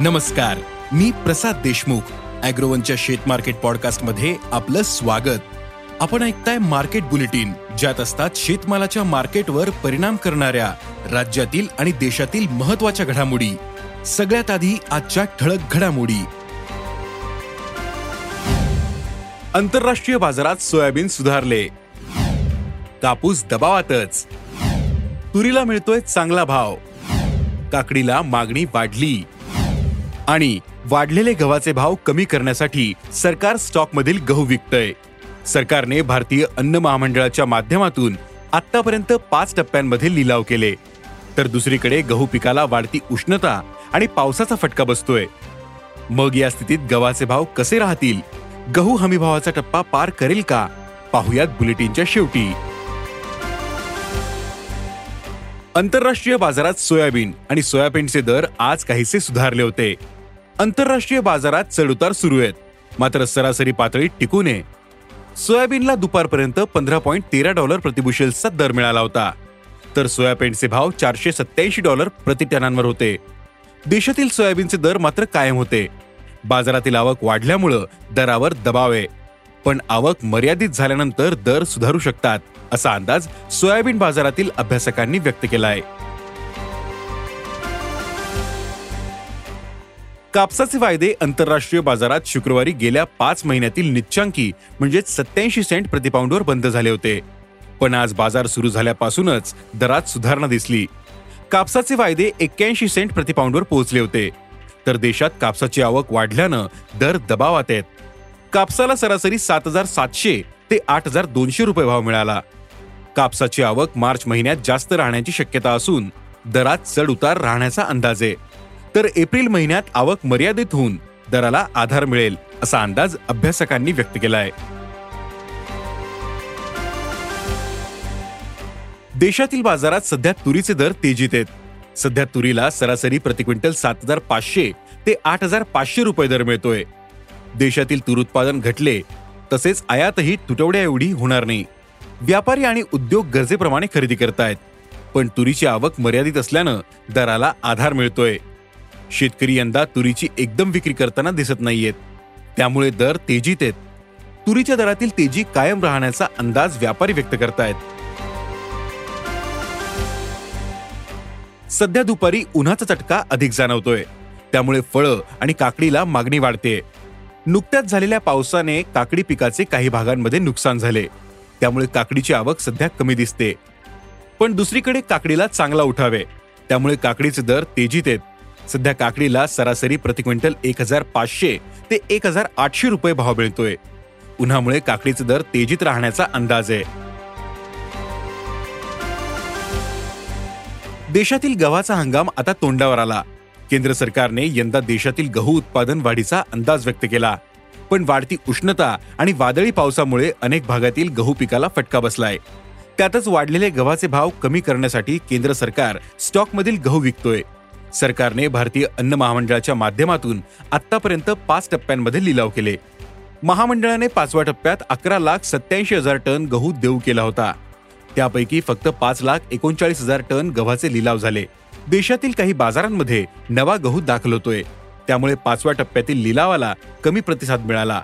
नमस्कार मी प्रसाद देशमुख अॅग्रोवनच्या शेत मार्केट पॉडकास्टमध्ये आपलं स्वागत. आपण ऐकताय मार्केट बुलेटिन ज्यात असतात शेतमालाच्या मार्केटवर परिणाम करणाऱ्या राज्यातील आणि देशातील महत्त्वाच्या घडामोडी. सगळ्यात आधी आजच्या ठळक घडामोडी. आंतरराष्ट्रीय बाजारात सोयाबीन सुधारले. कापूस दबावातच. तुरीला मिळतोय चांगला भाव. काकडीला मागणी वाढली. आणि वाढलेले गव्हाचे भाव कमी करण्यासाठी सरकार स्टॉकमधील गहू विकतय. सरकारने भारतीय अन्न महामंडळाच्या माध्यमातून आतापर्यंत पाच टप्प्यांमध्ये लिलाव केले. तर दुसरीकडे गहू पिकाला वाढती उष्णता आणि पावसाचा फटका बसतोय. मग या स्थितीत गव्हाचे भाव कसे राहतील? गहू हमीभावाचा टप्पा पार करेल का? पाहुयात बुलेटिनच्या शेवटी. आंतरराष्ट्रीय बाजारात सोयाबीन आणि सोयाबीनचे दर आज काहीसे सुधारले होते. आंतरराष्ट्रीय बाजारात चढउतार सुरू आहेत. मात्र सरासरी पातळीत टिकू नये. सोयाबीनला दुपारपर्यंत पंधरा पॉईंट तेरा डॉलर प्रतिबुशेल्सचा दर मिळाला होता. तर सोयाबीनचे भाव चारशे सत्याऐंशी डॉलर प्रतिटनांवर होते. देशातील सोयाबीनचे दर मात्र कायम होते. बाजारातील आवक वाढल्यामुळं दरावर दबाव आहे. पण आवक मर्यादित झाल्यानंतर दर सुधारू शकतात असा अंदाज सोयाबीन बाजारातील अभ्यासकांनी व्यक्त केला आहे कापसाचे फायदे आंतरराष्ट्रीय बाजारात शुक्रवारी गेल्या पाच महिन्यातील निच्चांकी म्हणजेच सत्याऐंशी सेंट प्रतिपाऊंडवर बंद झाले होते. पण आज बाजार सुरू झाल्यापासूनच दरात सुधारणा दिसली. कापसाचे फायदे एक्क्याऐंशी सेंट प्रतिपाऊंडवर पोहोचले होते. तर देशात कापसाची आवक वाढल्यानं दर दबावात आहेत. कापसाला सरासरी सात हजार सातशे ते आठ हजार दोनशे रुपये भाव मिळाला. कापसाची आवक मार्च महिन्यात जास्त राहण्याची शक्यता असून दरात चढ उतार राहण्याचा अंदाज आहे. तर एप्रिल महिन्यात आवक मर्यादित होऊन दराला आधार मिळेल असा अंदाज अभ्यासकांनी व्यक्त केला आहे देशातील बाजारात सध्या तुरीचे दर तेजीत आहेत. सध्या तुरीला सरासरी प्रति क्विंटल सात हजार पाचशे ते आठ हजार पाचशे रुपये दर मिळतोय. देशातील तूर उत्पादन घटले तसेच आयातही तुटवड्या एवढी होणार नाही. व्यापारी आणि उद्योग गरजेप्रमाणे खरेदी करतायत पण तुरीची आवक मर्यादित असल्यानं दराला आधार मिळतोय. शेतकरी यंदा तुरीची एकदम विक्री करताना दिसत नाहीयेत. त्यामुळे दर तेजीत आहेत. तुरीच्या दरातील तेजी कायम राहण्याचा अंदाज व्यापारी व्यक्त करतायत. सध्या दुपारी उन्हाचा चटका अधिक जाणवतोय. त्यामुळे फळं आणि काकडीला मागणी वाढते. नुकत्याच झालेल्या पावसाने काकडी पिकाचे काही भागांमध्ये नुकसान झाले. त्यामुळे काकडीची आवक सध्या कमी दिसते. पण दुसरीकडे काकडीला चांगला उठावे त्यामुळे काकडीचे दर तेजीत आहेत. सध्या काकडीला सरासरी प्रति क्विंटल एक हजार पाचशे ते एक हजार आठशे रुपये भाव मिळतोय. उन्हामुळे काकडीचे दर तेजीत राहण्याचा अंदाज आहे. देशातील गव्हाचा हंगाम आता तोंडावर आला. केंद्र सरकारने यंदा देशातील गहू उत्पादन वाढीचा अंदाज व्यक्त केला. पण वाढती उष्णता आणि वादळी पावसामुळे अनेक भागातील गहू पिकाला फटका बसलाय. त्यातच वाढलेले गव्हाचे भाव कमी करण्यासाठी केंद्र सरकार स्टॉकमधील गहू विकतोय. सरकारने भारतीय अन्न महामंडळाच्या माध्यमातून आतापर्यंत पाच टप्प्यांमध्ये लिलाव केले. महामंडळाने पाचव्या टप्प्यात अकरा लाख सत्याऐंशी हजार टन गहू देऊ केला होता. त्यापैकी फक्त पाच लाख एकोणचाळीस हजार टन गव्हाचे लिलाव झाले. देशातील काही बाजारांमध्ये नवा गहू दाखल होतोय. त्यामुळे पाचव्या टप्प्यातील लिलावाला कमी प्रतिसाद मिळाला.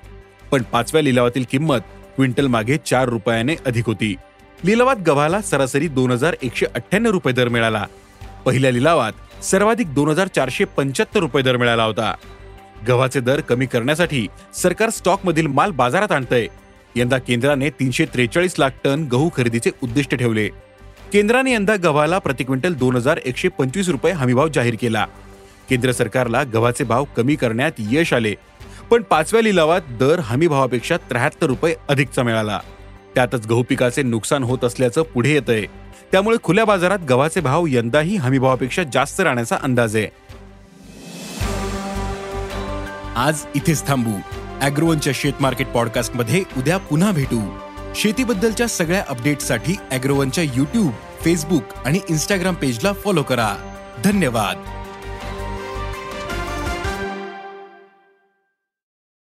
पण पाचव्या लिलावातील किंमत क्विंटल मागे चार रुपयाने अधिक होती. लिलावात गव्हाला सरासरी दोन हजार एकशे अठ्ठ्याण्णव रुपये दर मिळाला. पहिल्या लिलावात सर्वाधिक दोन हजार चारशे पंच्याहत्तर रुपये दर मिळाला होता. गव्हाचे दर कमी करण्यासाठी सरकार स्टॉकमधील माल बाजारात आणतंय. यंदा केंद्राने तीनशे त्रेचाळीस लाख टन गहू खरेदीचे उद्दिष्ट ठेवले. केंद्राने यंदा गव्हाला प्रति क्विंटल दोन हजार एकशे पंचवीस रुपये हमीभाव जाहीर केला. केंद्र सरकारला गव्हाचे भाव कमी करण्यात यश आले पण पाचव्या लिलावात दर हमीभावापेक्षा त्र्याहत्तर रुपये अधिकचा मिळाला. त्यातच गहू पिकाचे नुकसान होत असल्याचं पुढे येतंय. त्यामुळे खुल्या बाजारात गव्हाचे भाव यंदाही हमीभावापेक्षा जास्त राहण्याचा अंदाज आहे. आज इथेच थांबू. अॅग्रोवनच्या शेत मार्केट पॉडकास्टमध्ये उद्या पुन्हा भेटू. शेतीबद्दलच्या सगळ्या अपडेटसाठी अॅग्रोवनच्या युट्यूब फेसबुक आणि इंस्टाग्राम पेजला फॉलो करा. धन्यवाद.